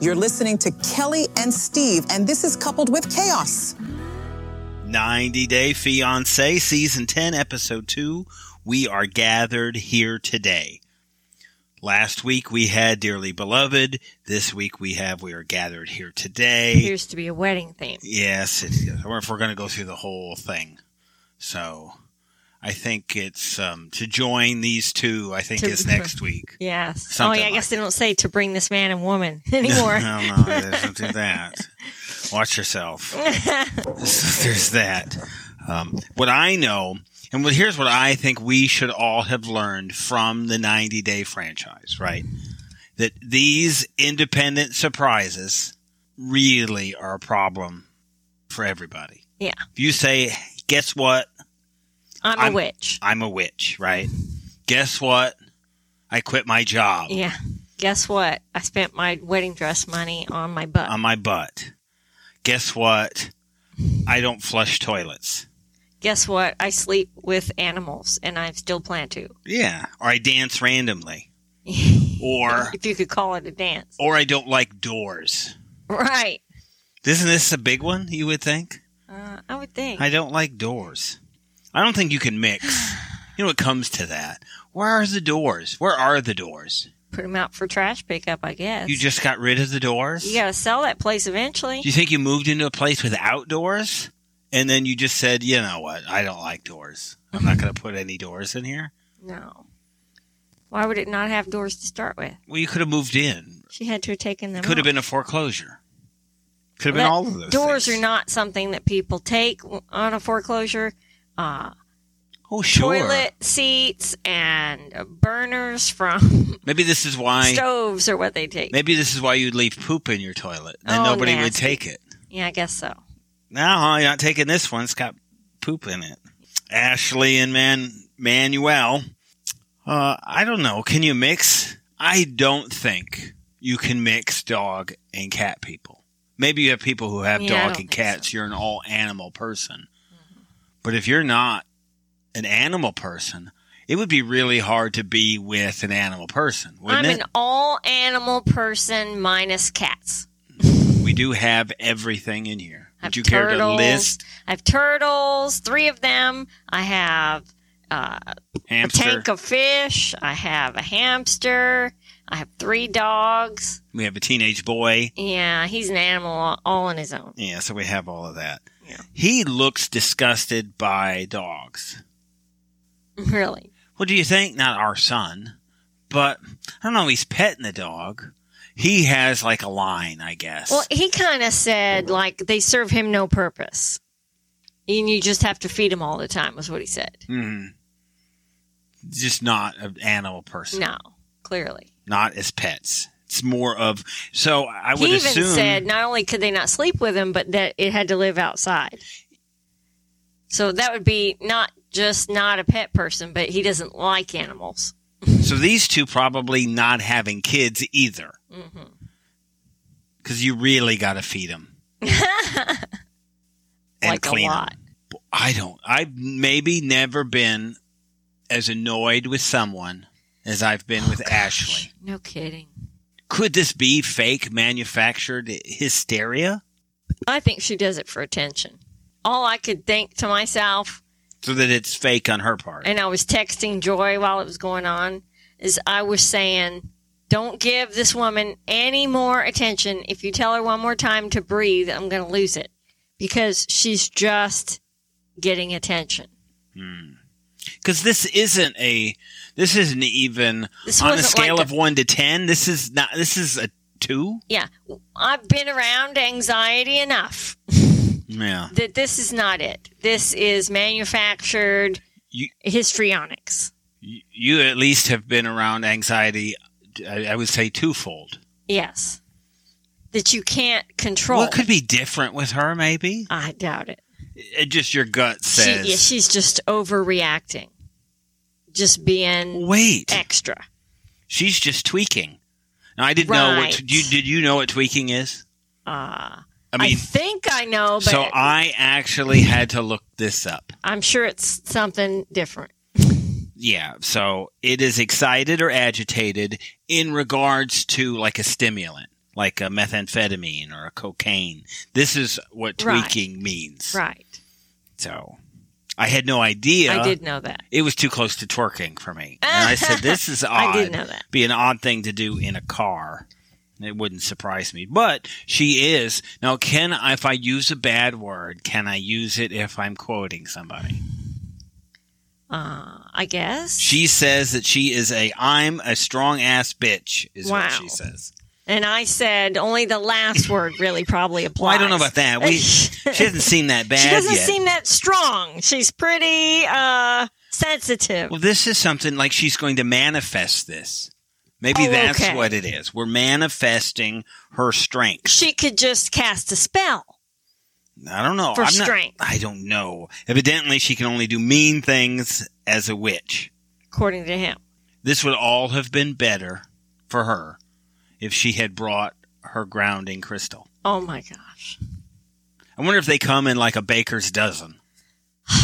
You're listening to Kelly and Steve, and this is coupled with chaos. 90 Day Fiance, Season 10, Episode 2. We are gathered here today. Last week we had Dearly Beloved. This week we have We Are Gathered Here Today. It Appears to be a wedding theme. Yes, it, or if we're going to go through the whole thing. So I think it's um, to join these two, I think To- is next week. Yes. oh, yeah, I guess like they don't say to bring this man and woman anymore. no, no, don't do that. Watch yourself. So there's that. Um, what I know, and what, here's what I think we should all have learned from the 90 day franchise, right? That these independent surprises really are a problem for everybody. Yeah. If you say, guess what? I'm, a I'm- witch. I'm a witch, right? Guess what? I quit my job Yeah. Guess what? I spent my wedding dress money on my butt. on my butt. Guess what? I don't flush toilets. Guess what? I sleep with animals and I still plan to. Yeah, or I dance randomly. Or if you could call it a dance. or I don't like doors. Right. Isn't this a big one, you would think? Uh, I would think. I don't like doors. I don't think you can mix. You know, it comes to that. Where are the doors? Where are the doors? Put them out for trash pickup, I guess. You just got rid of the doors? You gotta sell that place eventually. Do you think you moved into a place without doors? And then you just said, you know what? I don't like doors. I'm not going to put any doors in here. No. Why would it not have doors to start with? Well, you could have moved in. She had to have taken them. Could have been a foreclosure. Could have been all of those. Doors things. are not something that people take on a foreclosure. Uh, Oh, sure. Toilet seats and burners from Maybe this is why. stoves are what they take. Maybe this is why you'd leave poop in your toilet, and Oh, nobody would take it. Yeah, I guess so. No, you're not taking this one. It's got poop in it. Ashley and Man Manuel. Uh, I don't know. Can you mix? I don't think you can mix dog and cat people. Maybe you have people who have Yeah, dog and cats. so. You're an all animal person. But if you're not an animal person, it would be really hard to be with an animal person, wouldn't I'm it? an all animal person minus cats. we do have everything in here. I Would have you care to turtles. list I have turtles, three of them. I have uh, a tank of fish. I have a hamster. I have three dogs. we have a teenage boy. Yeah, he's an animal all- all on his own. Yeah, so we have all of that. Yeah. He looks disgusted by dogs. Really. What do you think? Not our son, but I don't know. He's petting the dog. He has like a line, I guess. Well, he kind of said like they serve him no purpose, and you just have to feed him all the time. Was what he said. Hmm. Just not an animal person. No, clearly. Not as pets. It's more of so. I would he even assume. said not only could they not sleep with him, but that it had to live outside. So that would be not just not a pet person, but he doesn't like animals. so these two probably not having kids either, mm-hmm. because you really got to feed them and like clean a 'em. lot. I don't. I've maybe never been as annoyed with someone as I've been with oh, Ashley. No kidding. Could this be fake manufactured hysteria I think she does it for attention. All I could think to myself, so that it's fake on her part? and I was texting Joy while it was going on, is I was saying, don't give this woman any more attention. If you tell her one more time to breathe, I'm going to lose it because she's just getting attention. Hmm. Because this isn't a. This isn't even This on a scale like of one to ten. This is not. This is a two. Yeah, I've been around anxiety enough Yeah. that this is not it. This is manufactured You- histrionics. You, you at least have been around anxiety. I, I would say twofold. Yes. That you can't control. What could be different with her? Maybe I doubt it. it, just your gut She, says. yeah, she's just overreacting. Just being Wait, extra. she's just tweaking. Now I didn't know what you did. You know what tweaking is? Uh, I I think I know, but so I actually had to look this up. I'm sure it's something different. Yeah, so it is excited or agitated in regards to like a stimulant, like a methamphetamine or a cocaine. This is what Right. tweaking means. Right. So I had no idea. I did know that. It was too close to twerking for me. And I said, this is odd. I did know that. Be an odd thing to do in a car. It wouldn't surprise me. But she is. Now, can I, if I use a bad word, can I use it if I'm quoting somebody? Uh, I guess. She says that she is a I'm a strong ass bitch is what she says. And I said only the last word really probably applies. Well, I don't know about that. We she hasn't seen that bad she doesn't yet. seem that strong. She's pretty uh sensitive. well, this is something like she's going to manifest this. Maybe Oh, that's okay. what it is. We're manifesting her strength. She could just cast a spell. I don't know. For I'm not- strength. I don't know. Evidently, she can only do mean things as a witch. according to him. This would all have been better for her if she had brought her grounding crystal. Oh my gosh. I wonder if they come in like a baker's dozen.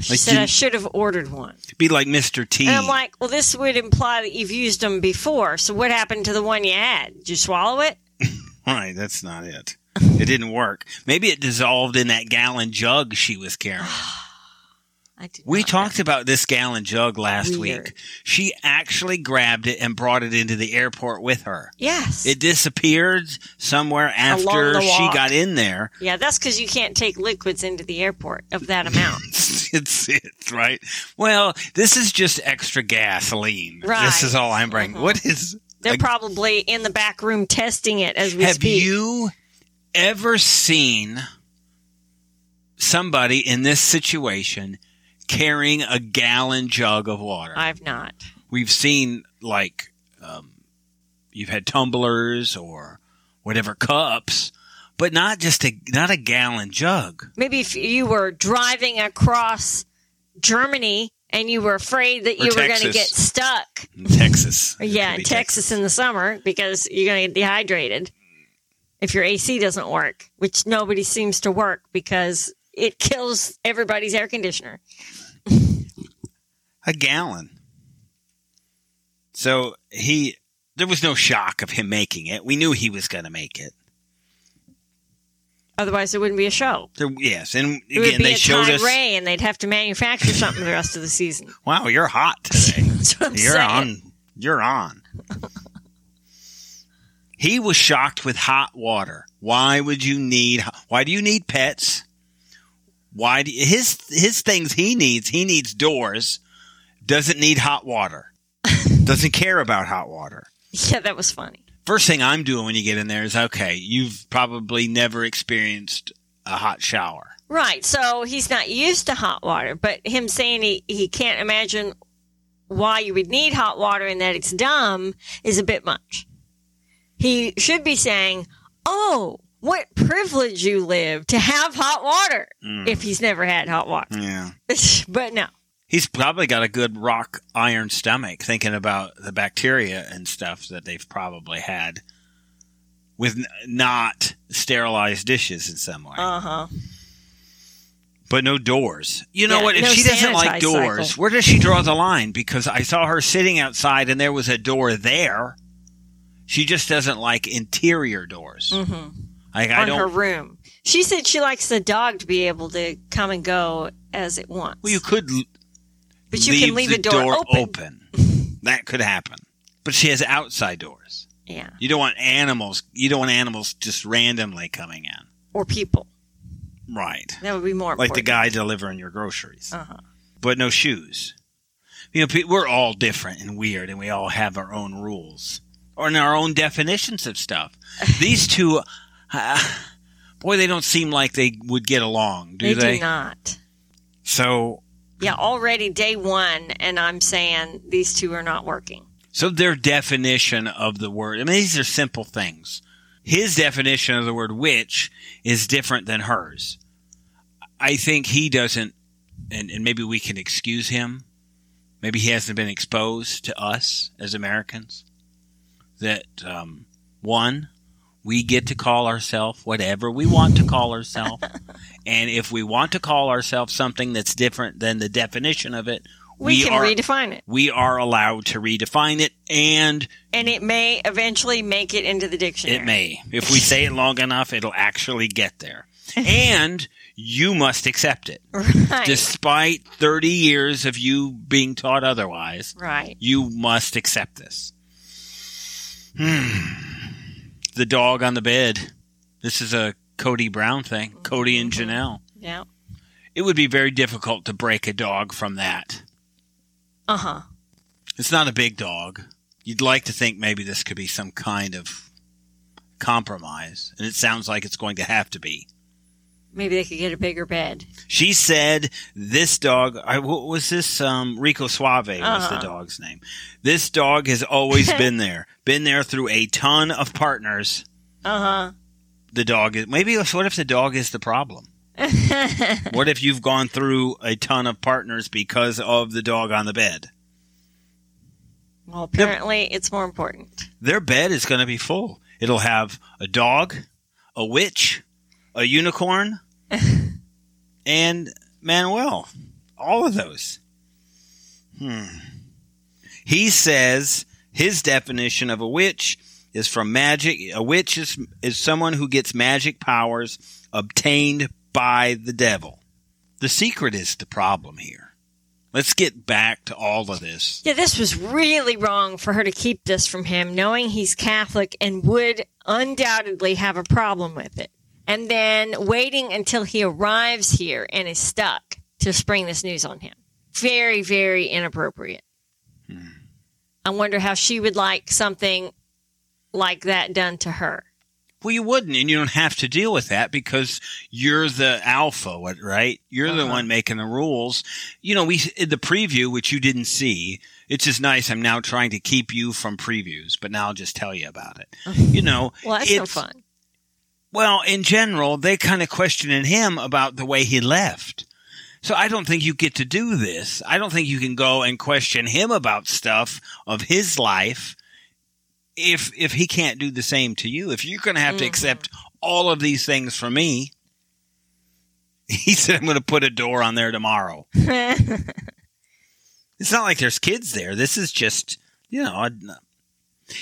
She Like, said I should have ordered one. Be like Mr. T. And I'm like, well, this would imply that you've used them before. So what happened to the one you had? Did you swallow it? right, that's not it. It didn't work. Maybe it dissolved in that gallon jug she was carrying. We talked about this gallon jug last Weird. week. She actually grabbed it and brought it into the airport with her. Yes. It disappeared somewhere after she got in there. yeah, that's because you can't take liquids into the airport of that amount. it's it, right? Well, this is just extra gasoline. Right. This is all I'm bringing. Mhm. What is? They're Like- probably in the back room testing it as we Have speak. you ever seen somebody in this situation carrying a gallon jug of water? I've not. We've seen like um, you've had tumblers or whatever cups, but not just a not a gallon jug. Maybe if you were driving across Germany and you were afraid that Or you were going to get stuck. In Texas, Yeah, in be Texas in the summer because you're going to get dehydrated if your AC doesn't work, which nobody seems to work because it kills everybody's air conditioner. A gallon. So he, there was no shock of him making it. We knew he was going to make it. Otherwise, it wouldn't be a show. There, yes, and It again they showed us. Ray, and they'd have to manufacture something the rest of the season. Wow, you're hot today. That's what I'm you're saying. on. You're on. he was shocked with hot water. Why would you need? Why do you need pets? Why do his his things he needs? He needs doors. Doesn't need hot water. Doesn't care about hot water. Yeah, that was funny. First thing I'm doing when you get in there is okay. You've probably never experienced a hot shower. Right. So he's not used to hot water, but him saying he, he can't imagine why you would need hot water and that it's dumb is a bit much. He should be saying, Oh, what privilege you live to have hot water Mm. if he's never had hot water. Yeah. but no. He's probably got a good rock iron stomach thinking about the bacteria and stuff that they've probably had with n- not sterilized dishes in some way. Uh huh. but no doors. You know Yeah, what? If no she doesn't like doors, cycle. where does she draw the line? Because I saw her sitting outside and there was a door there. She just doesn't like interior doors. Mm-hmm. Like I On don't. her room. She said she likes the dog to be able to come and go as it wants. well, you could but you can leave the the door, open. open. that could happen. But she has outside doors. Yeah. You don't want animals. You don't want animals just randomly coming in. Or people. Right. That would be more Like the guy delivering your groceries. Uh-huh. But no shoes. You know, we're all different and weird, and we all have our own rules or in our own definitions of stuff. These two, uh, boy, they don't seem like they would get along, do they, they? do not. So, Yeah, already day one, and I'm saying these two are not working. so their definition of the word. I mean, these are simple things. His definition of the word "witch" is different than hers. I think he doesn't, and, and maybe we can excuse him. Maybe he hasn't been exposed to us as Americans. That um, one, we get to call ourselves whatever we want to call ourselves, and if we want to call ourselves something that's different than the definition of it, We, can are redefine it. we are allowed to redefine it, and And it may eventually make it into the dictionary. it may. If we say it long enough, it'll actually get there. And you must accept it. Right. Despite 30 years of you being taught otherwise, right. you must accept this. Hmm. The dog on the bed. This is a Cody Brown thing. Cody and Janelle. Yeah. It would be very difficult to break a dog from that. Uh huh. It's not a big dog. You'd like to think maybe this could be some kind of compromise, and it sounds like it's going to have to be. Maybe they could get a bigger bed. She said this dog. I, what was this? Um, Rico Suave was the Uh-huh. dog's name. This dog has always been there. Been there through a ton of partners. Uh huh. The dog is maybe. What if the dog is the problem? what if you've gone through a ton of partners because of the dog on the bed? Well, apparently it's more important. Their bed is going to be full. It'll have a dog, a witch, a unicorn, and Manuel. All of those. Hmm. He says his definition of a witch is from magic. A witch is, is someone who gets magic powers obtained by the devil. The secret is the problem here. Let's get back to all of this. Yeah, this was really wrong for her to keep this from him, knowing he's Catholic and would undoubtedly have a problem with it. And then waiting until he arrives here and is stuck to spring this news on him. Very, very inappropriate. I wonder how she would like something like that done to her. Well, you wouldn't, and you don't have to deal with that because you're the alpha, right? You're the Uh-huh. one making the rules. You know, we the preview, which you didn't see. It's just nice. I'm now trying to keep you from previews, but now I'll just tell you about it. You know, Well, that's no it's- fun. Well, in general, they kind of questioning him about the way he left. So I don't think you get to do this. I don't think you can go and question him about stuff of his life if if he can't do the same to you. If you're going to have to Mhm. accept all of these things from me, he said I'm going to put a door on there tomorrow. It's not like there's kids there. This is just, you know, a,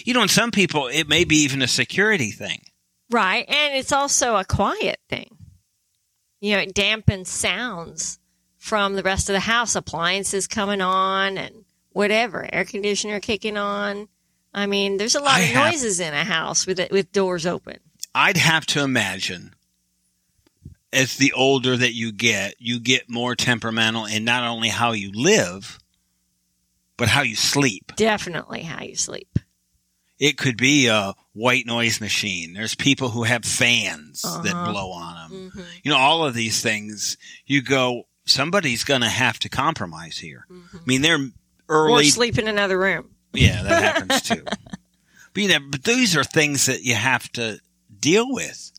you know, and some people it may be even a security thing. Right. And it's also a quiet thing. You know, it dampens sounds from the rest of the house, appliances coming on and whatever, air conditioner kicking on. I mean, there's a lot I of have- noises in a house with it, with doors open. I'd have to imagine as the older that you get, you get more temperamental in not only how you live, but how you sleep. Definitely how you sleep. It could be a white noise machine. There's people who have fans that Uh-huh. blow on them. hmm You know, all of these things, you go, somebody's going to have to compromise here. I mean, they're early. Or sleep in another room. Yeah, that happens too. but you know, but these are things that you have to deal with,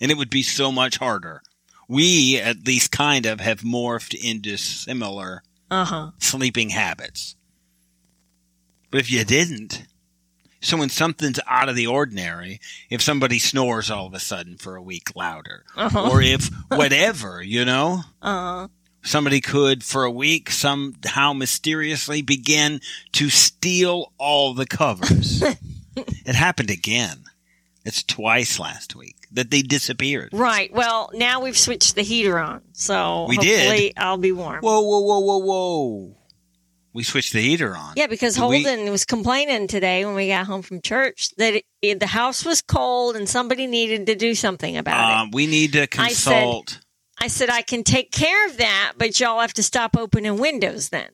and it would be so much harder. We, at least, kind of have morphed into similar Uh huh. sleeping habits. But if you didn't, so when something's out of the ordinary, if somebody snores all of a sudden for a week louder, Uh-huh. or if whatever, you know, Uh, somebody could for a week somehow mysteriously begin to steal all the covers. it happened again. It's twice last week that they disappeared. right. Well, now we've switched the heater on, so We did. hopefully I'll be warm. Whoa, whoa, whoa, whoa, whoa. We switched the heater on. Yeah, because Did we- Holden was complaining today when we got home from church that it, it, the house was cold and somebody needed to do something about it. Um, we need to I said- consult. I said I can take care of that, but y'all have to stop opening windows then.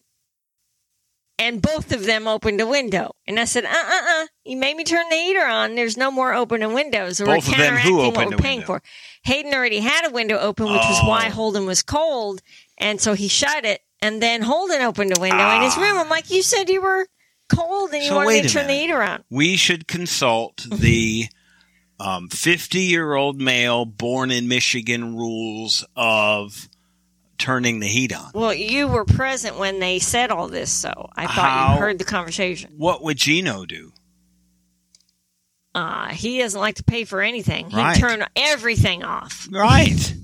And both of them opened a window, and I said, "Uh, uh, uh! You made me turn the heater on. There's no more opening windows. We're Both of them who counteracting what we're paying window? for." Hayden already had a window open, which was Oh. why Holden was cold, and so he shut it. And then Holden opened a window in his Ah. room. I'm like, "You said you were cold, and you So wanted wait me a to turn the minute. heater on." we should consult the um, 50 year old male born in Michigan rules of turning the heat on. Well, you were present when they said all this, so I thought How- you heard the conversation. What would Gino do? Uh, he doesn't like to pay for anything. He'd Right. turn everything off. Right.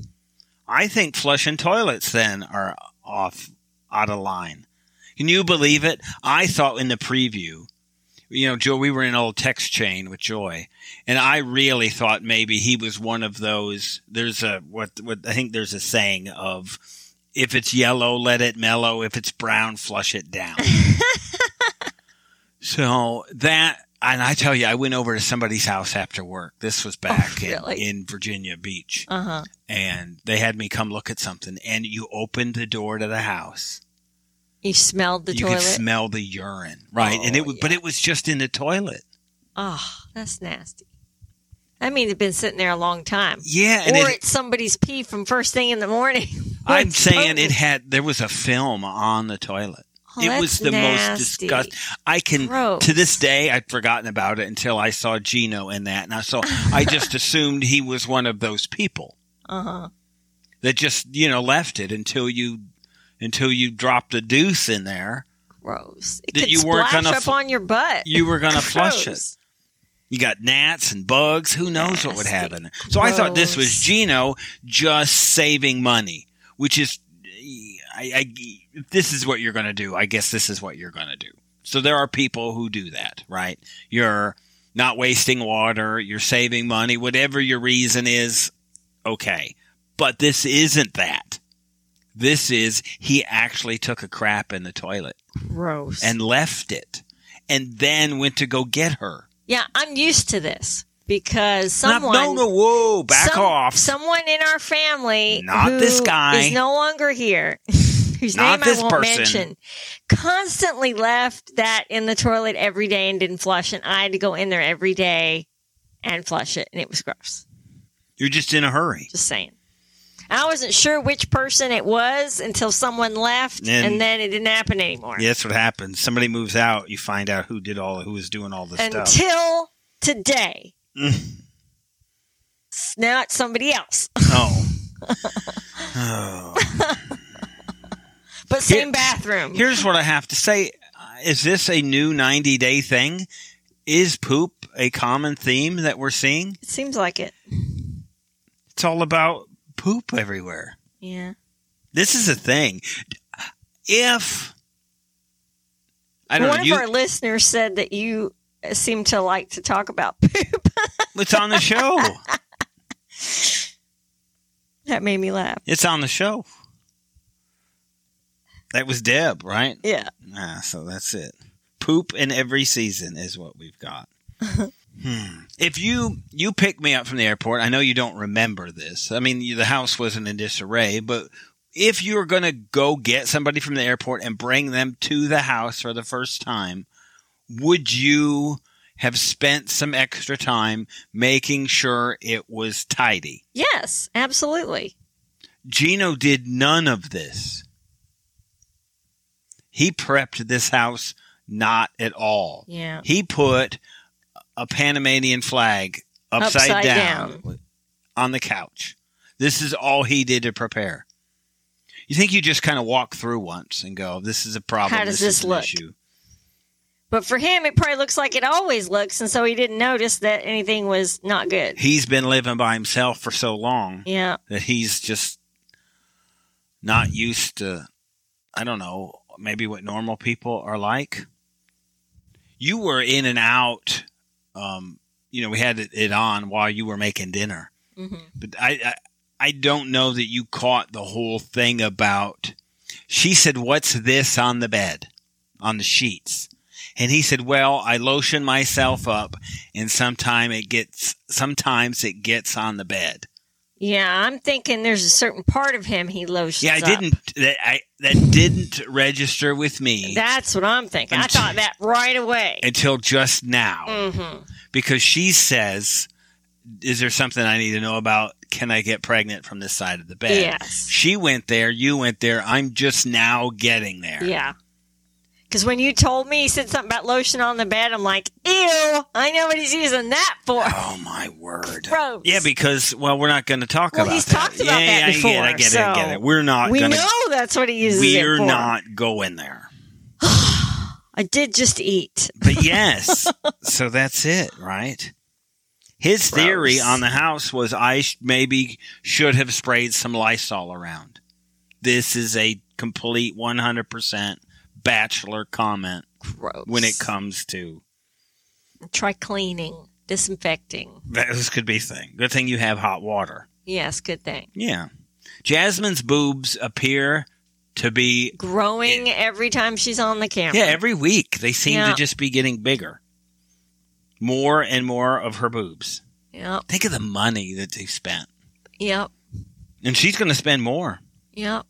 I think flushing toilets then are off out of line. Can you believe it? I thought in the preview, you know, Joe, we were in an old text chain with Joy, and I really thought maybe he was one of those. There's a what, what I think there's a saying of, if it's yellow, let it mellow. If it's brown, flush it down. so that, and I tell you, I went over to somebody's house after work. This was back Oh, really? in, in Virginia Beach, Uh huh. and they had me come look at something. And you opened the door to the house You smelled the you toilet. could smell the urine, right? and Oh, it was, but it was just in the toilet. oh, that's nasty. I mean, it's been sitting there a long time. Yeah, and or it, it's somebody's pee from first thing in the morning. I'm saying it had there was a film on the toilet. Oh, it was the nasty. most disgust. I can Gross. to this day I'd forgotten about it until I saw Gino in that, and I saw I just assumed he was one of those people Uh huh. that just you know left it until you until you dropped a deuce in there. Gross. It That could you weren't gonna up fl- on your butt. You were gonna flush it. You got gnats and bugs. Who knows what would happen? So I thought this was Gino just saving money, which is, I, I this is what you're going to do. I guess this is what you're going to do. So there are people who do that, right? You're not wasting water. You're saving money. Whatever your reason is, okay. But this isn't that. This is he actually took a crap in the toilet Gross. and left it, and then went to go get her. yeah, I'm used to this because Not- someone. no, no, whoa, back some- off. Someone in our family, Not who this guy. is no longer here. Whose Not name this I won't person. mention, constantly left that in the toilet every day and didn't flush, and I had to go in there every day and flush it, and it was gross. You're just in a hurry. Just saying. I wasn't sure which person it was until someone left, And- and, then it didn't happen anymore. Yeah, that's what happens. Somebody moves out, you find out who did all, who was doing all the stuff. Until today. Mm. now it's somebody else, Oh. oh. but same Here- bathroom. Here's what I have to say: Is this a new 90 day thing? Is poop a common theme that we're seeing? it seems like it. It's all about poop everywhere. Yeah. This is a thing. If I don't One know, of you, our listeners said that you seem to like to talk about poop. it's on the show. that made me laugh. It's on the show. That was Deb, right? Yeah. Ah, so that's it. Poop in every season is what we've got. hmm. If you you pick me up from the airport, I know you don't remember this. I mean, you, the house wasn't in disarray, but if you were going to go get somebody from the airport and bring them to the house for the first time, would you have spent some extra time making sure it was tidy? Yes, absolutely. Gino did none of this. He prepped this house not at all. Yeah. He put a Panamanian flag upside, Upside down, down. on the couch. This is all he did to prepare. You think you just kind of walk through once and go, "This is a problem. How does this, this look?" issue." But for him, it probably looks like it always looks, and so he didn't notice that anything was not good. He's been living by himself for so long Yeah. that he's just not used to I don't know, maybe what normal people are like. You were in and out um you know, we had it, it on while you were making dinner. hmm But I, I I don't know that you caught the whole thing about she said, "What's this on the bed? On the sheets?" And he said, "Well, I lotion myself up and sometime it gets sometimes it gets on the bed." Yeah, I'm thinking there's a certain part of him he lotions Yeah, I up. didn't. That I that didn't register with me That's what I'm thinking. I thought that right away. until just now hmm because she says, "Is there something I need to know about? Can I get pregnant from this side of the bed?" Yes. She went there. You went there. I'm just now getting there. Yeah. Because when you told me he said something about lotion on the bed, I'm like, ew, I know what he's using that for. Oh my word. Gross. Yeah, because well, we're not going to talk Well, about he's that. talked about yeah, that yeah, before, I get it. I get it. I get it. We're not we going to. know that's what he uses it We're not going there. I did just eat. But yes, so that's it, right? His theory on the house was I sh- maybe should have sprayed some Lysol around. This is a complete 100% bachelor comment Gross. when it comes to Try cleaning, disinfecting. This could be a thing. Good thing you have hot water. Yes, good thing. Yeah. Jasmine's boobs appear to be Growing every time she's on the camera. yeah every week they seem Yeah. to just be getting bigger. More and more of her boobs. Yep. Think of the money that they spent, Yep. and she's going to spend more. Yep.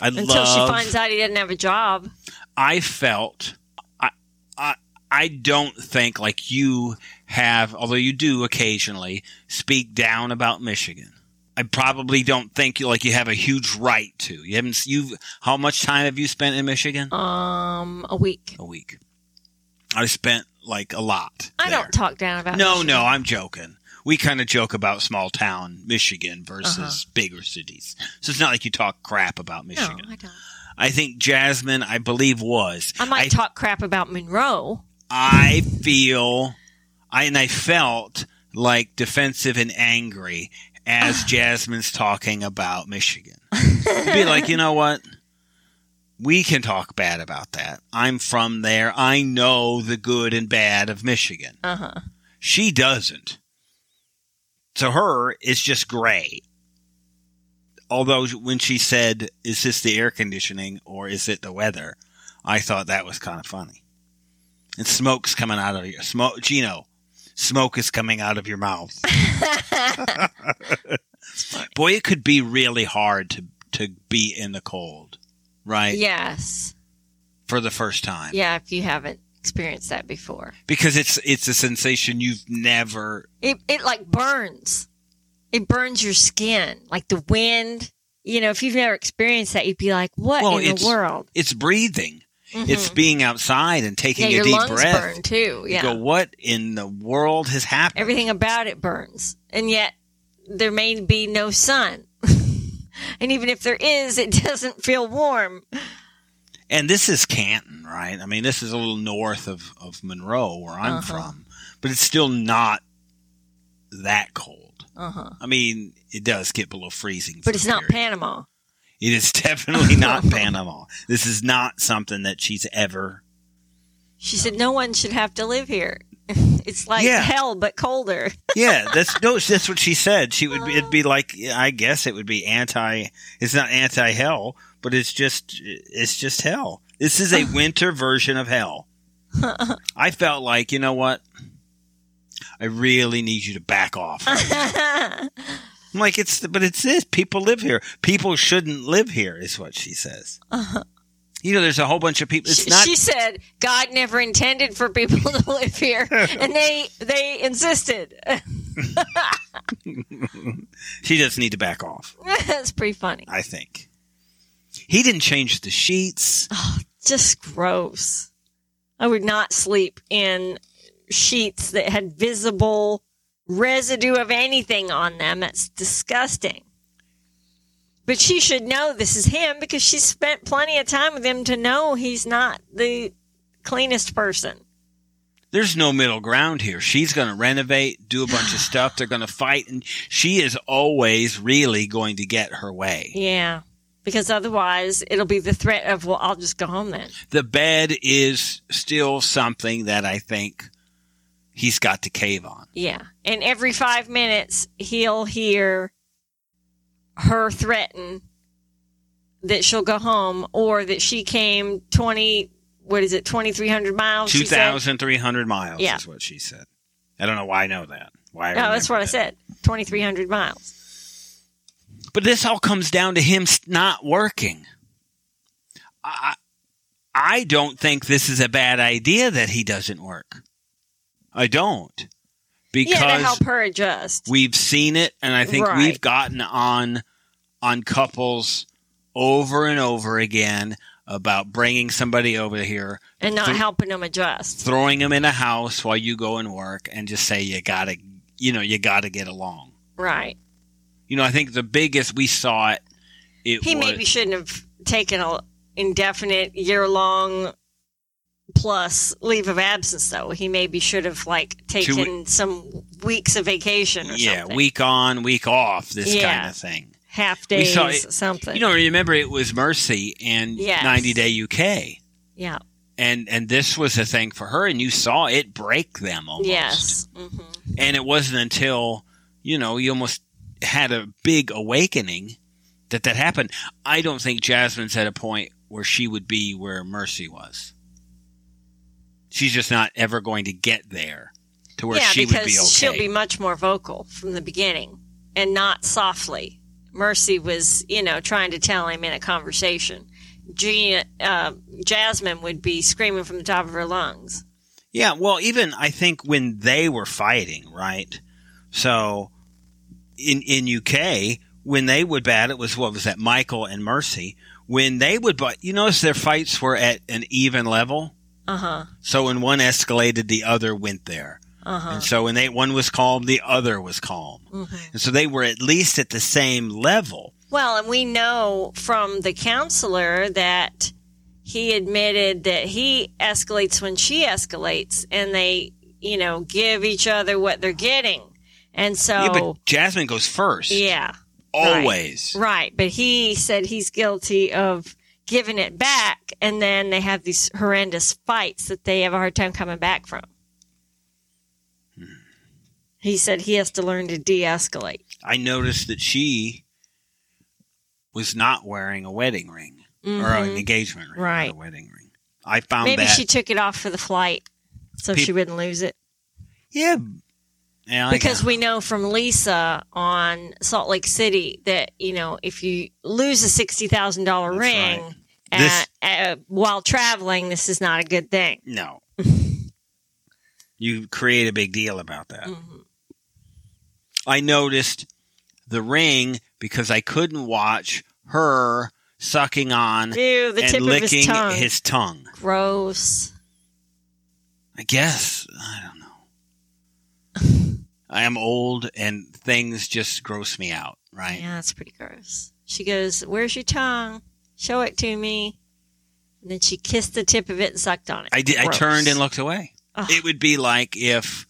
I Until love. she finds out he didn't have a job. I felt I, I I don't think like you have, although you do occasionally speak down about Michigan. I probably don't think you like you have a huge right to. You haven't you how much time have you spent in Michigan? Um, a week. a week. I spent like a lot. I there. don't talk down about. No, Michigan. no, I'm joking. We kind of joke about small town Michigan versus Uh-huh. bigger cities. So it's not like you talk crap about No, Michigan. I don't. I think Jasmine, I believe, was. I might talk crap about Monroe. I feel, I and I felt like defensive and angry as Jasmine's talking about Michigan. Be like, you know what? We can talk bad about that. I'm from there. I know the good and bad of Michigan. Uh huh. She doesn't. To her, it's just gray. Although when she said, "Is this the air conditioning or is it the weather?" I thought that was kind of funny. And smoke's coming out of your smoke, Gino. Smoke is coming out of your mouth. Boy, it could be really hard to to be in the cold, right? Yes. For the first time, Yeah, if you haven't experienced that before, because it's it's a sensation you've never it it like burns. It burns your skin, like the wind. You know, if you've never experienced that, you'd be like, "What Well, in the world?" it's breathing. It's Mhm. being outside and taking yeah, a deep breath. too. You Yeah, go, what in the world has happened? everything about it burns, and yet there may be no sun. and even if there is, it doesn't feel warm. And this is Canton, right? I mean, this is a little north of, of Monroe, where I'm Uh-huh. from, but it's still not that cold. Uh huh. I mean, it does get below freezing. But it's not period. Panama. It is definitely not Panama. This is not something that she's ever. She said no one should have to live here. It's like Yeah. hell, but colder. Yeah, that's no. That's what she said. She would. Be, it'd be like. I guess it would be anti. It's not anti hell, but it's just. It's just hell. This is a winter version of hell. I felt like you know what. I really need you to back off. I'm like it's, but it's this. People live here. People shouldn't live here, is what she says. Uh-huh. You know, there's a whole bunch of people. It's she, not. she said God never intended for people to live here, and they they insisted. She does need to back off. That's pretty funny. I think. He didn't change the sheets. Oh, Just gross. I would not sleep in sheets that had visible residue of anything on them. That's disgusting. But she should know this is him because she spent plenty of time with him to know he's not the cleanest person. there's no middle ground here. She's going to renovate, do a bunch of stuff. They're going to fight, and she is always really going to get her way. Yeah. Because otherwise, it'll be the threat of, well, I'll just go home then. The bed is still something that I think he's got to cave on. Yeah. And every five minutes, he'll hear her threaten that she'll go home or that she came 20, what is it, 2,300 miles? 2,300 miles Yeah. is what she said. I don't know why I know that. Why? I No, that's what I said. 2,300 miles. But this all comes down to him not working. I, I don't think this is a bad idea that he doesn't work. I don't. Because yeah, to help her adjust. we've seen it and I think Right. we've gotten on on couples over and over again about bringing somebody over here, and not Th- helping them adjust. throwing them in a house while you go and work and just say you got to you know, you got to get along. Right. You know, I think the biggest we saw it it He was maybe shouldn't have taken a indefinite year long plus leave of absence though. He maybe should have like Two taken some weeks of vacation or yeah, something. week on, week off, this Yeah. kind of thing. half days, it- something. You know, remember it was Mercy and Yes. 90 Day UK. Yeah. And and this was a thing for her, and you saw it break them almost. Yes. hmm And it wasn't until you know you almost had a big awakening that that happened. I don't think Jasmine's at a point where she would be where Mercy was. She's just not ever going to get there to where yeah, she would be okay. she'll be much more vocal from the beginning and not softly. Mercy was, you know, trying to tell him in a conversation. Gina, uh, Jasmine would be screaming from the top of her lungs. Yeah, well, even I think when they were fighting, right? So in in UK, when they would bat, it was what was that? Michael and Mercy. When they would, but you notice their fights were at an even level. Uh huh. So when one escalated, the other went there. Uh huh. And so when they one was calm, the other was calm. Mm-hmm. And so they were at least at the same level. Well, and we know from the counselor that he admitted that he escalates when she escalates, and they, you know, give each other what they're getting. And so, Yeah, but Jasmine goes first. Yeah, Always. Right, but he said he's guilty of giving it back, and then they have these horrendous fights that they have a hard time coming back from. He said he has to learn to de escalate. I noticed that she was not wearing a wedding ring or an engagement ring, Mm-hmm. Right. a wedding ring. I found Maybe she took it off for the flight so she wouldn't lose it. yeah. Yeah, Because we know from Lisa on Salt Lake City that, you know, if you lose a $60,000 ring right. at, This- uh, while traveling, this is not a good thing. no. you create a big deal about that. Mm-hmm. I noticed the ring because I couldn't watch her sucking on Ew, the and tip of licking his tongue. his tongue. Gross. I guess I don't know. I am old and things just gross me out, right? Yeah, that's pretty gross. She goes, Where's your tongue? Show it to me. And then she kissed the tip of it and sucked on it. I did. I turned and looked away. Ugh. It would be like if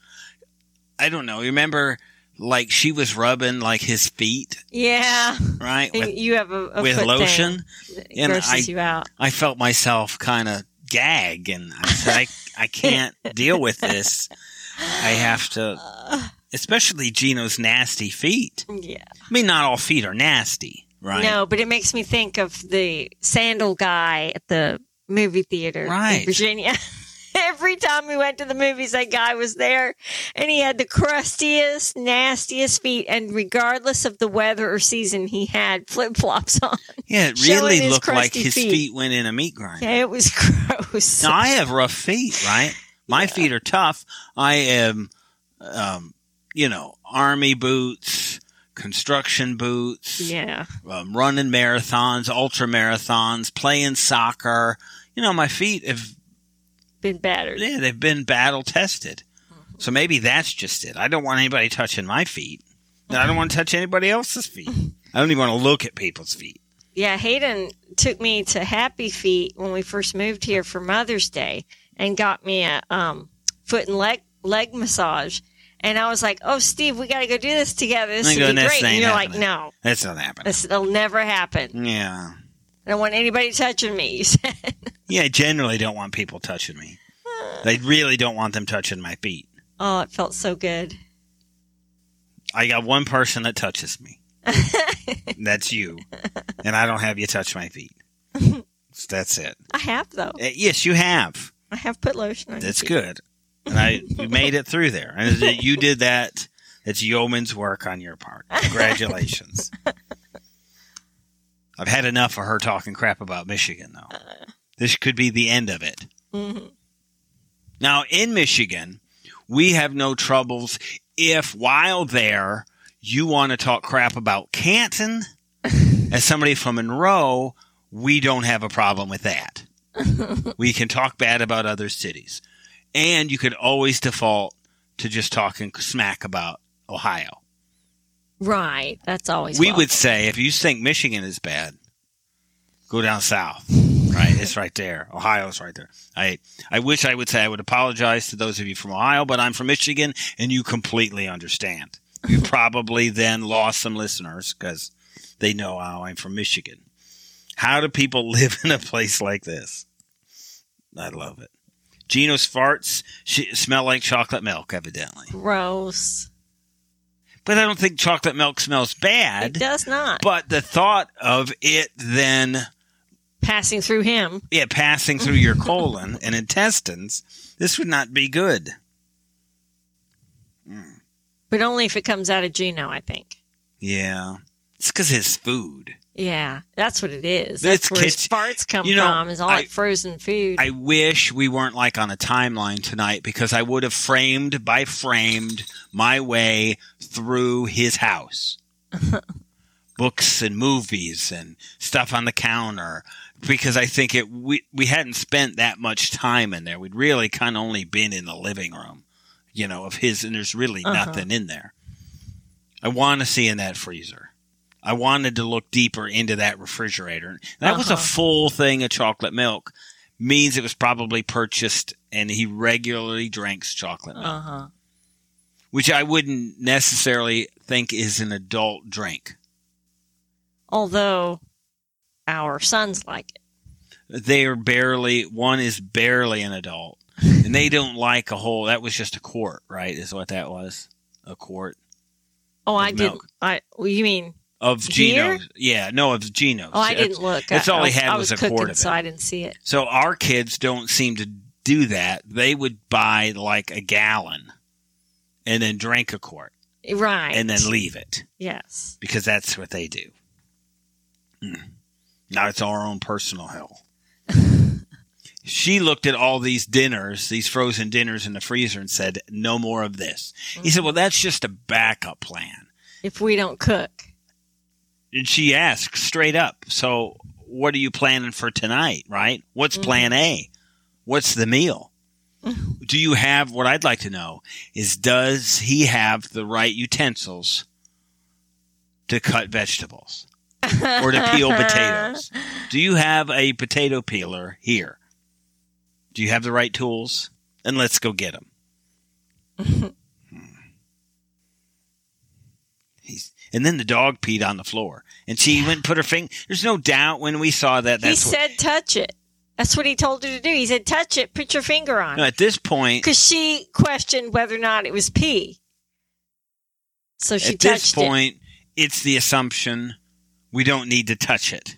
I don't know. Remember, like she was rubbing like his feet, Yeah. right, with, you have a, a with foot lotion. Thing that And grosses I- you out. I felt myself kind of gag, and I said, I, I can't deal with this. I have to, especially Gino's nasty feet. Yeah. I mean, not all feet are nasty, right? No, but it makes me think of the sandal guy at the movie theater Right. in Virginia. Every time we went to the movies, that guy was there and he had the crustiest, nastiest feet. And regardless of the weather or season, he had flip flops on. Yeah, it really looked like his feet. feet went in a meat grinder. Yeah, it was gross. Now I have rough feet, right? My feet are tough. I am, um, you know, army boots, construction boots, Yeah. um, running marathons, ultra marathons, playing soccer. You know, my feet have, Been battered. yeah, they've been battle tested. So maybe that's just it. I don't want anybody touching my feet. And I don't want to touch anybody else's feet. I don't even want to look at people's feet. Yeah, Hayden took me to Happy Feet when we first moved here for Mother's Day and got me a um, foot and leg leg massage. And I was like, "Oh, Steve, we got to go do this together. This would be great." And you're like, "No, That's not happening. this will never happen. Yeah. I don't want anybody touching me." You said, Yeah, I generally don't want people touching me. I really don't want them touching my feet. "Oh, it felt so good." I got one person that touches me. That's you. And I don't have you touch my feet. That's it. I have though. Uh, Yes, you have. I have put lotion on. That's good. And I we made it through there. And you did that. It's yeoman's work on your part. Congratulations. I've had enough of her talking crap about Michigan, though. This could be the end of it. Mhm. Now, in Michigan, we have no troubles if while there you want to talk crap about Canton as somebody from Monroe, we don't have a problem with that. we can talk bad about other cities. And you could always default to just talking smack about Ohio. Right. That's always. We welcome. would say if you think Michigan is bad, go down south. Right, it's right there. Ohio's right there. I I wish I would say I would apologize to those of you from Ohio, but I'm from Michigan, and you completely understand. You probably then lost some listeners because they know how I'm from Michigan. How do people live in a place like this? I love it. Gino's farts smell like chocolate milk, evidently. Gross. But I don't think chocolate milk smells bad. It does not. But the thought of it then, Passing through him. yeah, passing through your colon and intestines, this would not be good. Hmm. But only if it comes out of Gino, I think. Yeah. It's because his food. Yeah, that's what it is. That's That's where kitchen- farts come you know, from. Is all I- that frozen food. I wish we weren't like on a timeline tonight because I would have framed by framed my way through his house. Books and movies and stuff on the counter because I think it we we hadn't spent that much time in there. We'd really kind of only been in the living room, you know, of his and there's really Uh-huh. nothing in there. I want to see in that freezer. I wanted to look deeper into that refrigerator. That was a Uh-huh. full thing of chocolate milk. Means it was probably purchased and he regularly drinks chocolate milk, uh huh. which I wouldn't necessarily think is an adult drink. Although our sons like it. They are barely, one is barely an adult and they don't like a whole, that was just a quart, right? Is what that was? A quart Oh, I did. I. Well, you mean? Of? Geno's. Yeah, no, of Geno's. Oh, I didn't look. That's all I he had I was, was a cooking, quart of it. so I didn't see it. So our kids don't seem to do that. They would buy like a gallon and then drink a quart Right. and then leave it Yes. because that's what they do. Mm. Now it's our own personal hell. she looked at all these dinners, these frozen dinners in the freezer and said, no more of this. He said, well, that's just a backup plan. If we don't cook. And she asked straight up, so what are you planning for tonight, right? What's Mm-hmm. plan A? What's the meal? Do you have what I'd like to know is does he have the right utensils to cut vegetables or to peel potatoes? Do you have a potato peeler here? Do you have the right tools? And let's go get them. He's, and then the dog peed on the floor, and she went and put her finger. There's no doubt when we saw that. He That's what, said, "Touch it." That's what he told her to do. He said, "Touch it. Put your finger on no, it." at this point. Because she questioned whether or not it was pee. So she At this touched it. point, it's the assumption we don't need to touch it.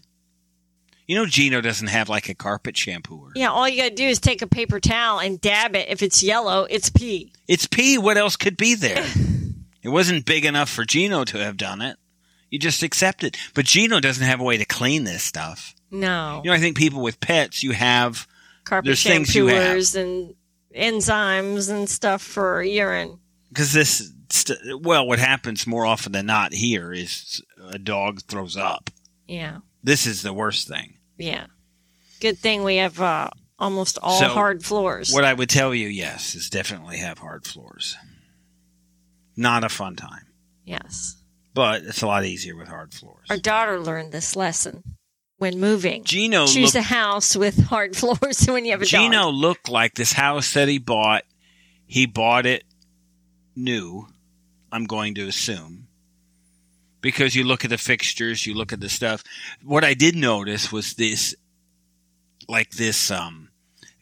You know, Gino doesn't have like a carpet shampooer. Yeah, all you got to do is take a paper towel and dab it. If it's yellow, it's pee. It's pee. What else could be there? it wasn't big enough for Gino to have done it. You just accept it. But Gino doesn't have a way to clean this stuff. No. You know, I think people with pets, you have Carpet there's things you have. shampooers and enzymes and stuff for urine. because this. St- well, what happens more often than not here is a dog throws up. Yeah. This is the worst thing. Yeah. Good thing we have uh, almost all So, hard floors. What I would tell you, yes, is definitely have hard floors. Not a fun time, yes. but it's a lot easier with hard floors. Our daughter learned this lesson when moving. Gino Choose looked, a house with hard floors when you have a Gino dog. looked like this house that he bought. He bought it new. I'm going to assume because you look at the fixtures, you look at the stuff. What I did notice was this, like this, um,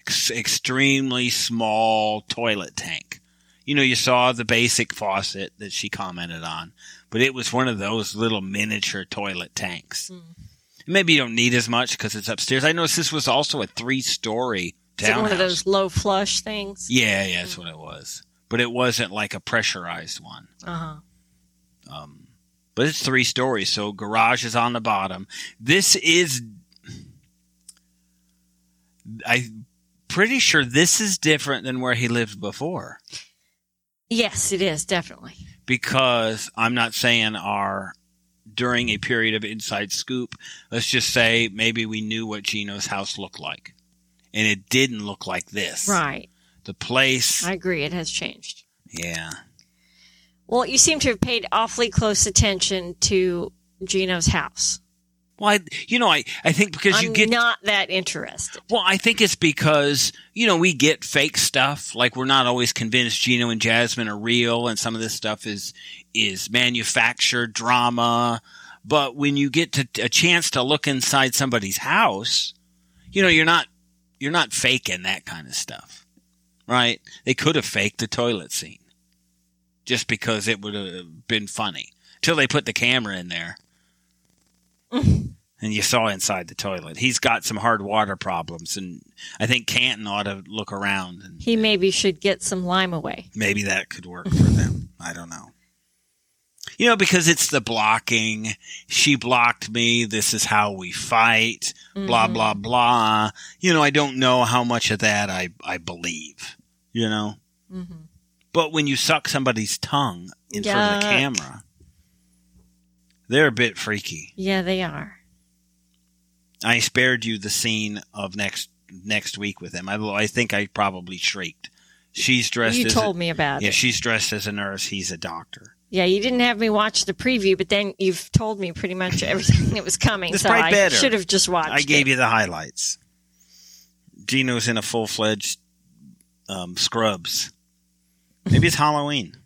ex- extremely small toilet tank. You know, you saw the basic faucet that she commented on, but it was one of those little miniature toilet tanks. Mm. Maybe you don't need as much because it's upstairs. I noticed this was also a three-story Is it one of those low flush things? Yeah, yeah, that's what it was. But it wasn't like a pressurized one. Uh huh. Um, but it's three stories, so garage is on the bottom. This is, I'm pretty sure this is different than where he lived before Yes, it is definitely. because I'm not saying our during a period of inside scoop. Let's just say maybe we knew what Gino's house looked like, and it didn't look like this. Right. The place, I agree. It has changed. yeah. Well, you seem to have paid awfully close attention to Gino's house. Well, I, you know, I, I think because you I'm get not that interested. Well, I think it's because, you know, we get fake stuff. Like we're not always convinced Gino and Jasmine are real and some of this stuff is is manufactured drama. But when you get to a chance to look inside somebody's house, you know, you're not you're not faking that kind of stuff, right? They could have faked the toilet scene just because it would have been funny till they put the camera in there. and you saw inside the toilet. He's got some hard water problems, and I think Canton ought to look around and He maybe should get some lime away. maybe that could work for them. I don't know. You know, because it's the blocking. She blocked me. This is how we fight. Blah Mhm. blah blah. You know, I don't know how much of that I I believe. You know, Mhm. but when you suck somebody's tongue in front of the camera, they're a bit freaky. Yeah, they are. I spared you the scene of next next week with him. I, I think I probably shrieked. She's dressed. You as told a, me about Yeah, it. she's dressed as a nurse. He's a doctor. Yeah, you didn't have me watch the preview, but then you've told me pretty much everything that was coming. So I better. should have just watched. I gave it. you the highlights. Gino's in a full fledged um, scrubs. Maybe it's Halloween.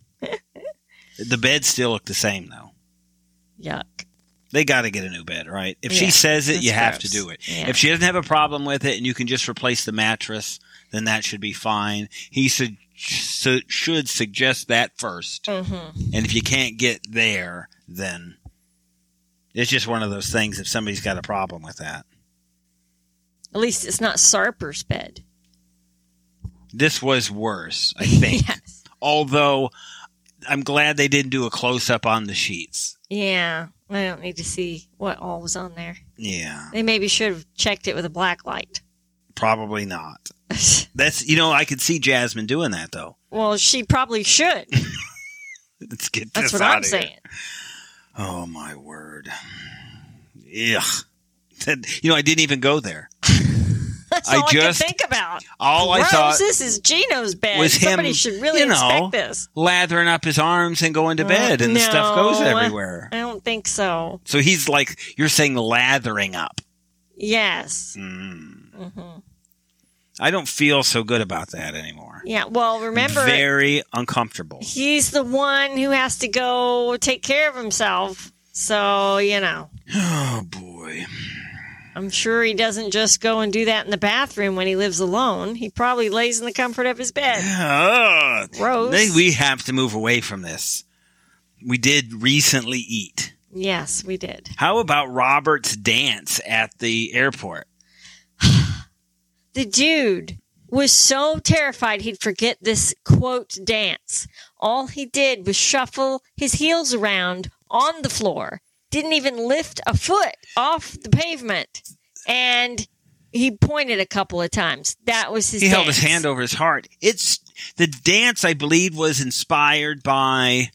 the beds still look the same though. Yuck. They got to get a new bed, right? If she says it, you have to do it. Yeah. If she doesn't have a problem with it and you can just replace the mattress, then that should be fine. He su- su- should suggest that 1st hmm And if you can't get there, then it's just one of those things if somebody's got a problem with that. At least it's not Sarper's bed. This was worse, I think. yes. Although I'm glad they didn't do a close up on the sheets. Yeah. I don't need to see what all was on there. Yeah, They maybe should have checked it with a black light. probably not. That's you know I could see Jasmine doing that though. well, she probably should. Let's get That's this what out I'm of here. saying. Oh my word! Ugh. You know I didn't even go there. That's I all I, just- can think about. All I thought this is Gino's bed. was him, Somebody should really you know, inspect this. lathering up his arms and going to bed, and the stuff goes everywhere. I don't think so. So he's like you're saying lathering up. Yes. Mm. hmm I don't feel so good about that anymore. Yeah. Well, remember, very uncomfortable. he's the one who has to go take care of himself. So, you know, Oh boy. I'm sure he doesn't just go and do that in the bathroom when he lives alone. He probably lays in the comfort of his bed. Ugh. Gross. We have to move away from this. We did recently eat. Yes, we did. How about Robert's dance at the airport? The dude was so terrified he'd forget this quote dance. All he did was shuffle his heels around on the floor, didn't even lift a foot off the pavement, and he pointed a couple of times. That was his He held his hand over his heart. It's the dance I believe was inspired by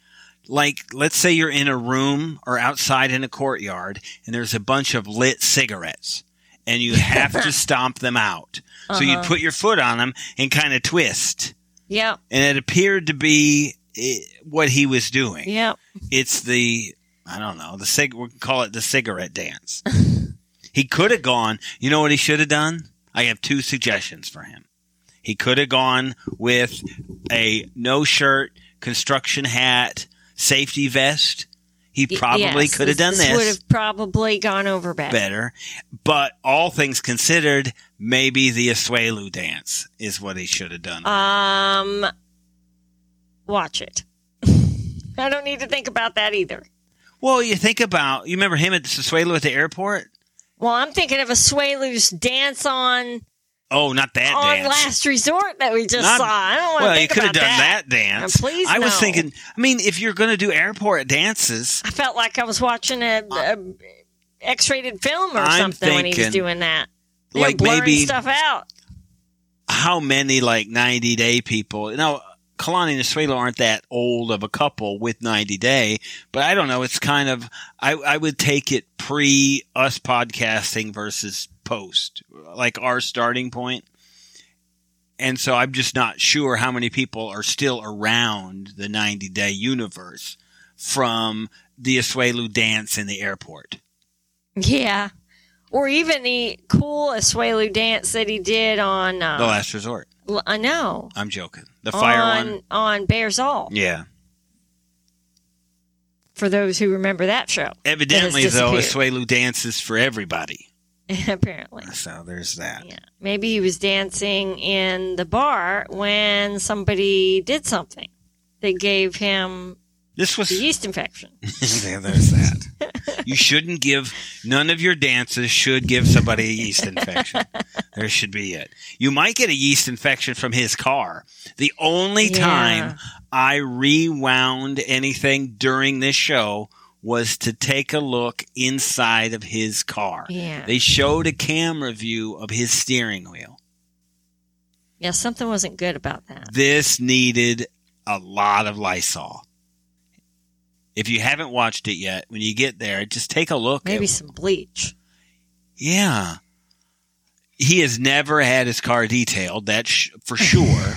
like let's say you're in a room or outside in a courtyard and there's a bunch of lit cigarettes and you have to stomp them out. So you'd Uh-huh. put your foot on them and kind of twist. Yep, And it appeared to be eh, what he was doing. yep. It's the I don't know the cig. We can call it the cigarette dance. he could have gone. You know what he should have done? I have two suggestions for him. He could have gone with a no shirt, construction hat, safety vest. He probably Yes, could have done this, He Would have probably gone over better. better. But all things considered, maybe the Asuelu dance is what he should have done. Um, watch it. I don't need to think about that either. Well, you think about you remember him at Asuelu at the airport. Well, I'm thinking of a Sway dance on Oh, not that on dance. Last Resort that we just Not- saw. I don't want to do that. well, you could have done that. dance. Please, I was thinking. I mean, if you're going to do airport dances, I felt like I was watching a, a X-rated film or I'm something when he was doing that. They like blurring maybe stuff out. how many like 90 day people? Now, Kalani and Asuelu aren't that old of a couple with 90 day, but I don't know. It's kind of I I would take it pre us podcasting versus post, like our starting point. And so I'm just not sure how many people are still around the 90 day universe from the Asuelu dance in the airport. Yeah. Or even the cool Asuelu dance that he did on. Uh, The last resort. L- I know. I'm joking. The fire on, one. on Bares All. Yeah. For those who remember that show. Evidently, That though. Asuelu dances for everybody. apparently. So there's that. Yeah. Maybe he was dancing in the bar when somebody did something that gave him This was the yeast infection. Yeah, there's that. you shouldn't give none of your dances should give somebody a yeast infection. There should be it. You might get a yeast infection from his car. The only Yeah. time I rewound anything during this show was to take a look inside of his car. Yeah. They showed a camera view of his steering wheel. Yeah, something wasn't good about that. This needed a lot of Lysol. If you haven't watched it yet, when you get there, just take a look. Maybe at, some bleach. yeah. He has never had his car detailed, that's sh- for sure.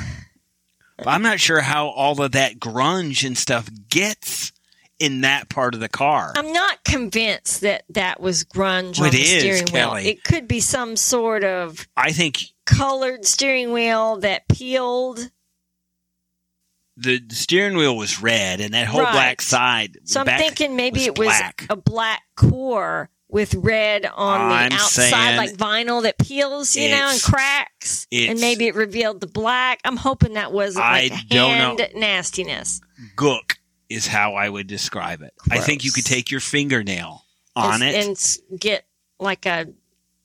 but I'm not sure how all of that grunge and stuff gets in that part of the car. I'm not convinced that that was grunge Well, on it the is, steering wheel. Kelly. It could be some sort of I think colored steering wheel that peeled. The, the steering wheel was red, and that whole Right. black side. So I'm thinking maybe was it was black. a black core with red on the I'm outside, like vinyl that peels, you know, and cracks. And maybe it revealed the black. I'm hoping that wasn't I like hand know. nastiness. gook is how I would describe it. I think you could take your fingernail on and, it. and get like a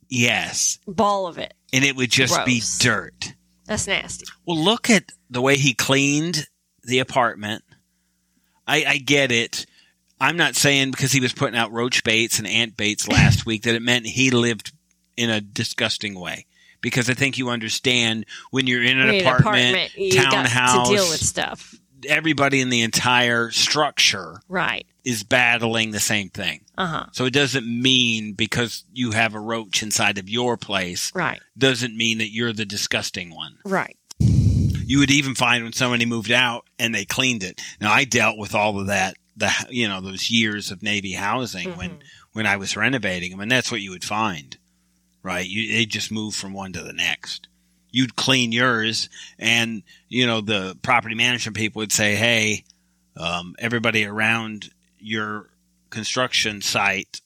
yes. ball of it. And it would just be dirt. That's nasty. Well, look at the way he cleaned the apartment. I, I get it. I'm not saying because he was putting out roach baits and ant baits last week that it meant he lived in a disgusting way. Because I think you understand when you're in an apartment, you got townhouse, to deal with stuff. everybody in the entire structure Right. is battling the same thing. Uh huh. So it doesn't mean because you have a roach inside of your place Right. doesn't mean that you're the disgusting one. Right. You would even find when somebody moved out and they cleaned it. Now I dealt with all of that, the you know those years of Navy housing when when I was renovating them, and that's what you would find, right? You they just move from one to the next. You'd clean yours, and you know the property management people would say, "Hey, um, everybody around your construction site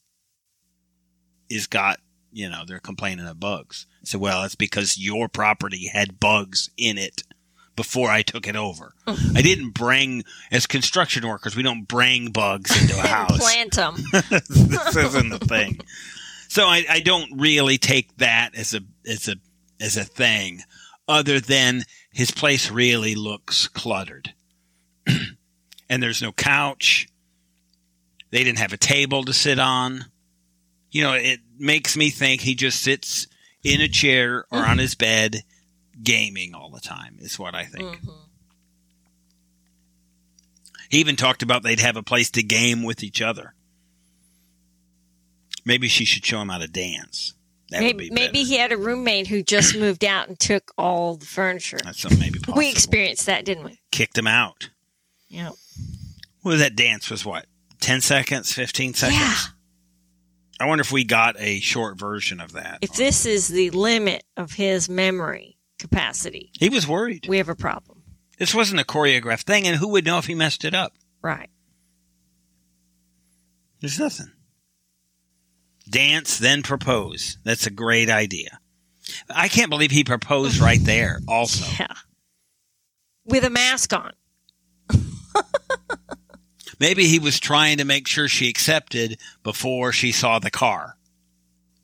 is got you know they're complaining of bugs." So well, it's because your property had bugs in it before I took it over. Hmm. I didn't bring as construction workers. We don't bring bugs into a house Plant them. this isn't the thing. So I, I don't really take that as a as a as a thing, other than his place really looks cluttered, and there's no couch. They didn't have a table to sit on. You know, it makes me think he just sits in a chair or on mm-hmm. his bed, gaming all the time. Is what I think. Mm-hmm. He even talked about they'd have a place to game with each other. Maybe she should show him how to dance. That Maybe, be maybe he had a roommate who just moved out and took all the furniture. That's something maybe possible. We experienced that, didn't we? Kicked him out. Yeah. Well, that dance was what? 10 seconds? 15 seconds? Yeah. I wonder if we got a short version of that. If this is the limit of his memory capacity, he was worried. we have a problem. This wasn't a choreographed thing, and who would know if he messed it up? Right. There's nothing. Dance, then propose. That's a great idea. I can't believe he proposed right there, also. Yeah. With a mask on. Maybe he was trying to make sure she accepted before she saw the car,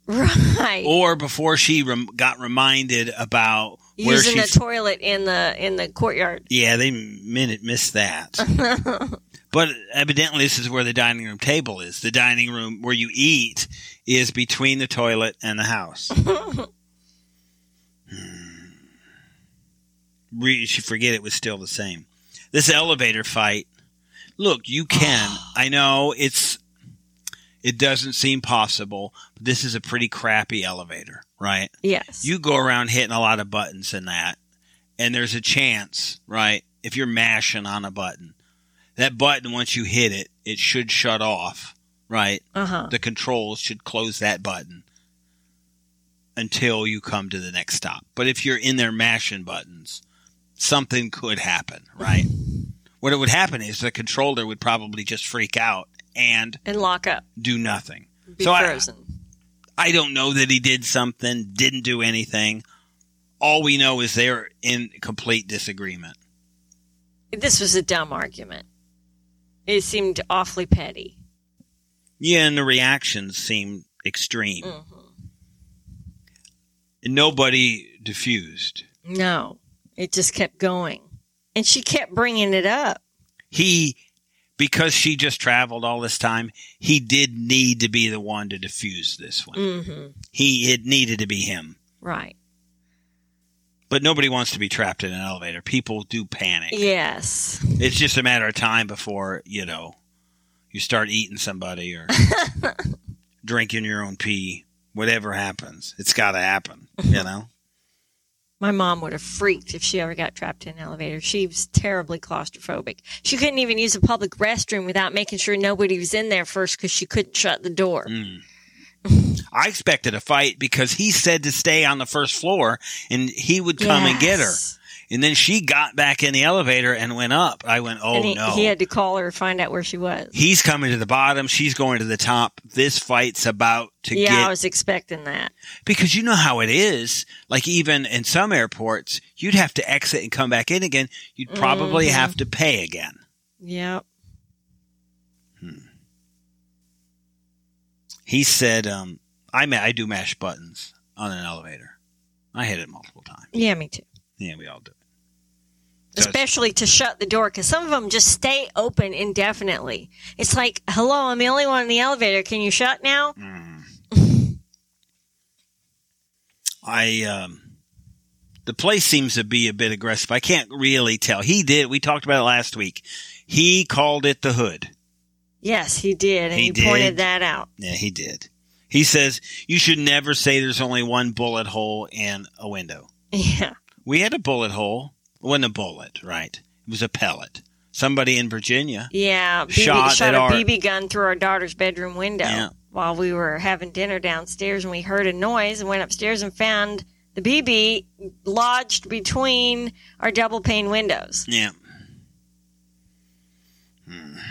Right. or before she rem- got reminded about Using the toilet in the in the courtyard. yeah, they minute missed that. but evidently, this is where the dining room table is. The dining room where you eat is between the toilet and the house. Hmm. You should forget it was still the same. This elevator fight. Look, you can. I know it's. It doesn't seem possible, but this is a pretty crappy elevator, right? Yes. You go around hitting a lot of buttons in that, and there's a chance, right? If you're mashing on a button, that button once you hit it, it should shut off, right? uh huh. The controls should close that button until you come to the next stop. But if you're in there mashing buttons, something could happen, right? what it would happen is the controller would probably just freak out and And lock up. do nothing. Be So I- frozen. I don't know that he did something, didn't do anything. All we know is they're in complete disagreement. This was a dumb argument. It seemed awfully petty. Yeah, and the reactions seemed extreme. Mhm. Nobody diffused. No, it just kept going. And she kept bringing it up. He, because she just traveled all this time, he did need to be the one to diffuse this one. hmm He, it needed to be him. Right. But nobody wants to be trapped in an elevator. People do panic. Yes. It's just a matter of time before, you know, you start eating somebody or drinking your own pee. Whatever happens, it's got to happen, you know? My mom would have freaked if she ever got trapped in an elevator. She was terribly claustrophobic. She couldn't even use a public restroom without making sure nobody was in there first because she couldn't shut the door. Mm. I expected a fight because he said to stay on the first floor and he would come and get her. And then she got back in the elevator and went up. I went, oh he, no. he had to call her find out where she was. He's coming to the bottom. She's going to the top. This fight's about to get yeah, get I was expecting that. because you know how it is. Like even in some airports, you'd have to exit and come back in again. You'd probably Mhm. have to pay again. Yep. He said, um, I ma- I do mash buttons on an elevator. I hit it multiple times. Yeah, me too. Yeah, we all do. It. So it's- Especially to shut the door because some of them just stay open indefinitely. It's like, hello, I'm the only one in the elevator. Can you shut now? I um, the place seems to be a bit aggressive. I can't really tell. He did. We talked about it last week. He called it the hood. Yes, he did. And He he, did. pointed that out. Yeah, he did. He says you should never say there's only one bullet hole in a window. Yeah. We had a bullet hole. It wasn't a bullet, right? It was a pellet. Somebody in Virginia. Yeah. BB, Shot shot, a our- BB gun through our daughter's bedroom window Yeah. while we were having dinner downstairs and we heard a noise and went upstairs and found the BB lodged between our double pane windows, Yeah.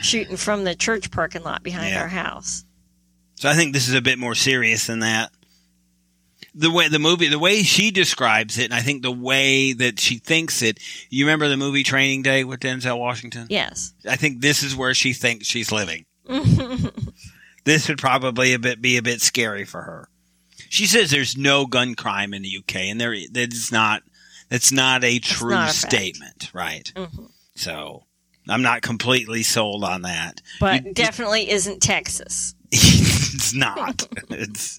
shooting from the church parking lot behind Yeah. our house. So I think this is a bit more serious than that. The way the movie, the way she describes it, and I think the way that she thinks it. You remember the movie Training Day with Denzel Washington? Yes. I think this is where she thinks she's living. this would probably a bit be a bit scary for her. She says there's no gun crime in the UK, and there that's not that's not a true not a statement, right? Mhm. So I'm not completely sold on that. But You- definitely isn't Texas. it's not. it's,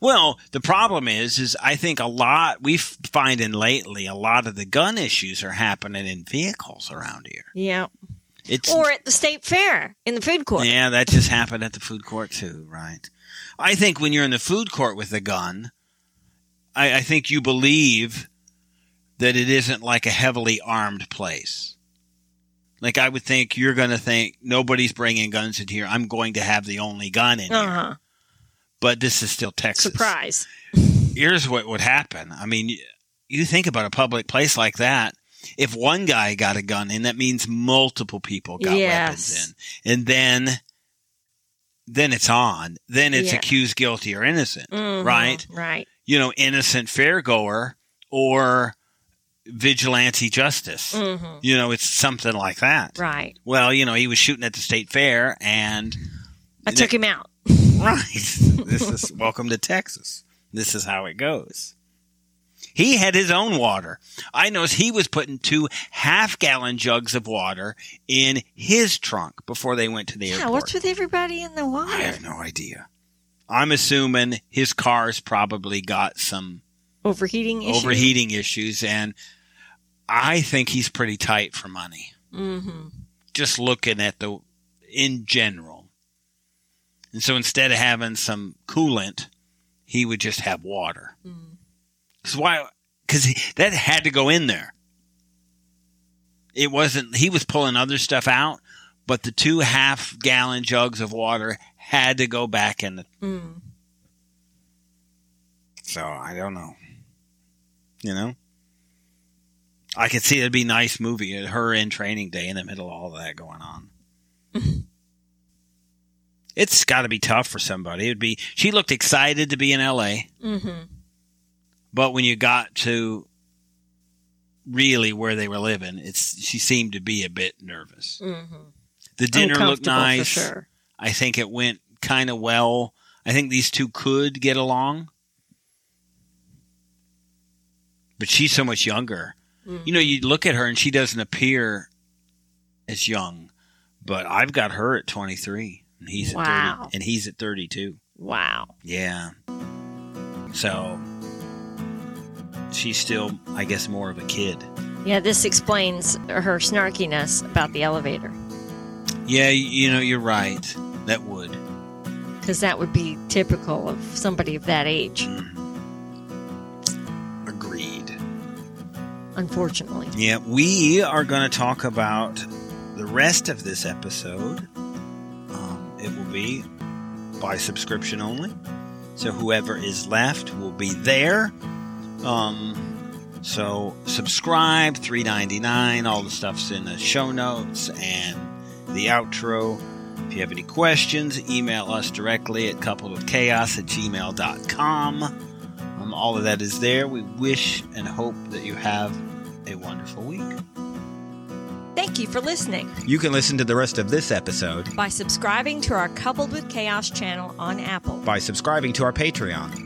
well, the problem is, is I think a lot we find in lately a lot of the gun issues are happening in vehicles around here. Yeah. It's Or at the state fair in the food court. yeah, that just happened at the food court too, right? I think when you're in the food court with a gun, I, I think you believe that it isn't like a heavily armed place. Like I would think you're going to think nobody's bringing guns in here. I'm going to have the only gun in Uh here. But this is still Texas. Surprise. Here's what would happen. I mean, you- you think about a public place like that. If one guy got a gun in, that means multiple people got weapons in, and then, then it's on. Then it's Yeah. accused guilty or innocent, Mhm. right? Right. You know, innocent fairgoer or vigilante justice. hmm You know, it's something like that. Right. Well, you know, he was shooting at the state fair, and I took him out. Right. this is welcome to Texas. This is how it goes. He had his own water. I noticed he was putting two half gallon jugs of water in his trunk before they went to the Yeah. airport. What's with everybody in the water? I have no idea. I'm assuming his car's probably got some Overheating issue. overheating issues, and I think he's pretty tight for money. Mm-hmm. Just looking at the in general. And so instead of having some coolant, he would just have water. Mm. Because why? Because that had to go in there. It wasn't. He was pulling other stuff out, but the two half gallon jugs of water had to go back in the. Mm. So I don't know. You know, I could see it'd be a nice movie. Her in Training Day in the middle of all that going on. it's got to be tough for somebody. It'd be. She looked excited to be in L.A., Mm-hmm. but when you got to really where they were living, it's she seemed to be a bit nervous. Mm-hmm. The dinner looked nice. for sure. I think it went kind of well. I think these two could get along. But she's so much younger. You know, you look at her and she doesn't appear as young. But I've got her at 23 and he's at 30 and he's at 32. Wow. Yeah. So she's still I guess more of a kid. Yeah, this explains her snarkiness about the elevator Yeah, you know, you're right. That would. because that would be typical of somebody of that age, mm. Agreed. unfortunately. Yeah, we are going to talk about the rest of this episode. Be by subscription only. So whoever is left will be there. Um, so subscribe, three ninety nine. All the stuff's in the show notes and the outro. If you have any questions, email us directly at coupledwithchaos at gmail.com. Um, all of that is there. We wish and hope that you have a wonderful week. Thank you for listening. You can listen to the rest of this episode By subscribing to our Coupled with Chaos channel on Apple, by subscribing to our Patreon